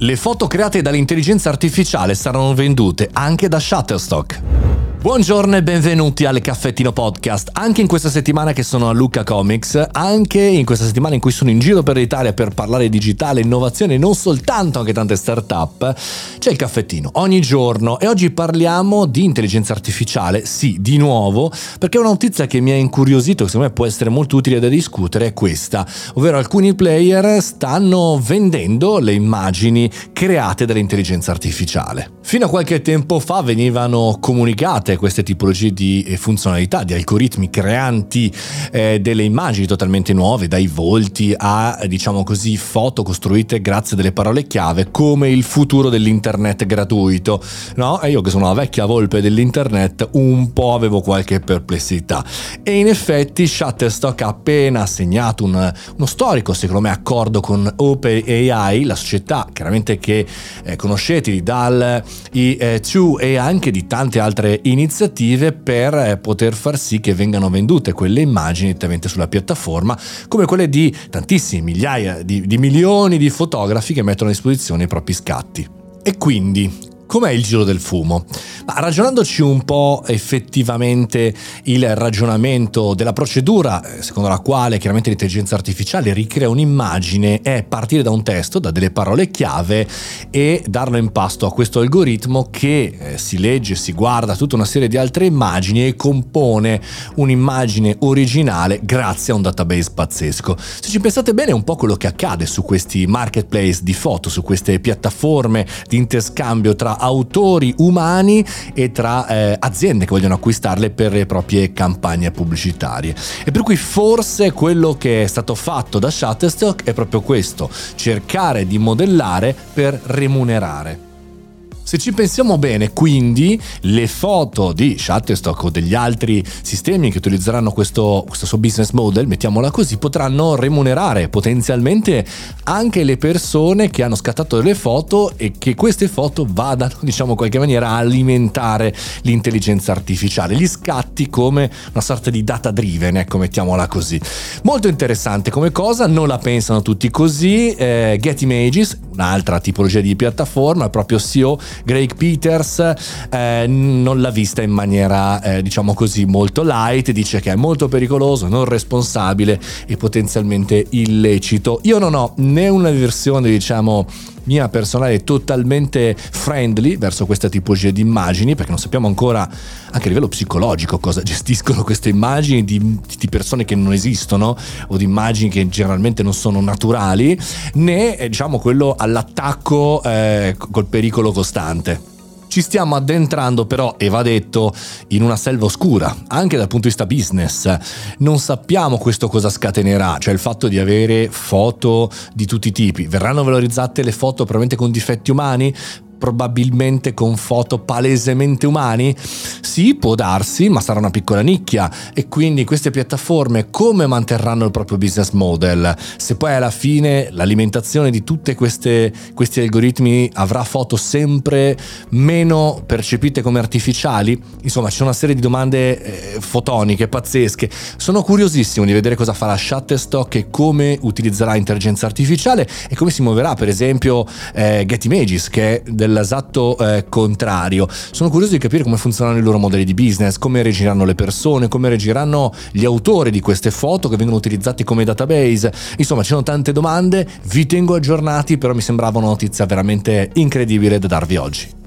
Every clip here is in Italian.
Le foto create dall'intelligenza artificiale saranno vendute anche da Shutterstock. Buongiorno e benvenuti alle Caffettino Podcast. Anche in questa settimana che sono a Lucca Comics, anche in questa settimana in cui sono in giro per l'Italia per parlare digitale, innovazione e non soltanto anche tante start-up, c'è il caffettino ogni giorno e oggi parliamo di intelligenza artificiale, sì, di nuovo, perché una notizia che mi ha incuriosito, che secondo me può essere molto utile da discutere, è questa, ovvero alcuni player stanno vendendo le immagini create dall'intelligenza artificiale. Fino a qualche tempo fa venivano comunicate queste tipologie di eh, funzionalità, di algoritmi creanti eh, delle immagini totalmente nuove, dai volti a diciamo così foto costruite grazie a delle parole chiave come il futuro dell'internet gratuito. No? E io che sono la vecchia volpe dell'internet un po' avevo qualche perplessità. E in effetti Shutterstock ha appena assegnato un, uno storico, secondo me, accordo con OpenAI, la società chiaramente che eh, conoscete dal i2 e anche di tante altre iniziative iniziative per eh, poter far sì che vengano vendute quelle immagini direttamente sulla piattaforma, come quelle di tantissimi migliaia di, di milioni di fotografi che mettono a disposizione i propri scatti. E quindi Com'è il giro del fumo? Ma ragionandoci un po' effettivamente il ragionamento della procedura, eh, secondo la quale chiaramente l'intelligenza artificiale ricrea un'immagine, è partire da un testo, da delle parole chiave e darlo in pasto a questo algoritmo che eh, si legge, si guarda tutta una serie di altre immagini e compone un'immagine originale grazie a un database pazzesco. Se ci pensate bene è un po' quello che accade su questi marketplace di foto, su queste piattaforme di interscambio tra autori umani e tra eh, aziende che vogliono acquistarle per le proprie campagne pubblicitarie. E per cui forse quello che è stato fatto da Shutterstock è proprio questo, cercare di modellare per remunerare. Se ci pensiamo bene, quindi, le foto di Shutterstock o degli altri sistemi che utilizzeranno questo, questo suo business model, mettiamola così, potranno remunerare potenzialmente anche le persone che hanno scattato delle foto e che queste foto vadano, diciamo in qualche maniera, a alimentare l'intelligenza artificiale. Gli scatti come una sorta di data driven, ecco, mettiamola così. Molto interessante come cosa, non la pensano tutti così. Eh, Get Images, un'altra tipologia di piattaforma, il proprio CEO Greg Peters eh, non l'ha vista in maniera, eh, diciamo così, molto light, dice che è molto pericoloso, non responsabile e potenzialmente illecito. Io non ho né una versione, diciamo, mia personale totalmente friendly verso questa tipologia di immagini perché non sappiamo ancora anche a livello psicologico cosa gestiscono queste immagini di, di persone che non esistono o di immagini che generalmente non sono naturali né diciamo quello all'attacco eh, col pericolo costante. Ci stiamo addentrando però, e va detto, in una selva oscura, anche dal punto di vista business. Non sappiamo questo cosa scatenerà, cioè il fatto di avere foto di tutti i tipi. Verranno valorizzate le foto probabilmente con difetti umani? Probabilmente con foto palesemente umani? Sì, può darsi, ma sarà una piccola nicchia e quindi queste piattaforme come manterranno il proprio business model? Se poi alla fine l'alimentazione di tutti questi algoritmi avrà foto sempre meno percepite come artificiali? Insomma, c'è una serie di domande eh, fotoniche pazzesche. Sono curiosissimo di vedere cosa farà Shutterstock e come utilizzerà intelligenza artificiale e come si muoverà, per esempio, eh, Get Images, che è del dell'esatto eh, contrario. Sono curioso di capire come funzionano i loro modelli di business, come reagiranno le persone, come reagiranno gli autori di queste foto che vengono utilizzati come database. Insomma, ci sono tante domande, vi tengo aggiornati, però mi sembrava una notizia veramente incredibile da darvi oggi.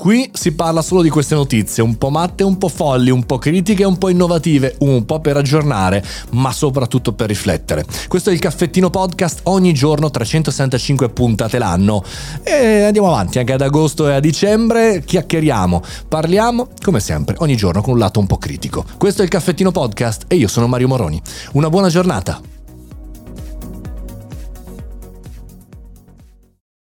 Qui si parla solo di queste notizie, un po' matte, un po' folli, un po' critiche, un po' innovative, un po' per aggiornare, ma soprattutto per riflettere. Questo è il caffettino podcast, ogni giorno 365 puntate l'anno. E andiamo avanti, anche ad agosto e a dicembre chiacchieriamo, parliamo, come sempre, ogni giorno con un lato un po' critico. Questo è il caffettino podcast e io sono Mario Moroni. Una buona giornata.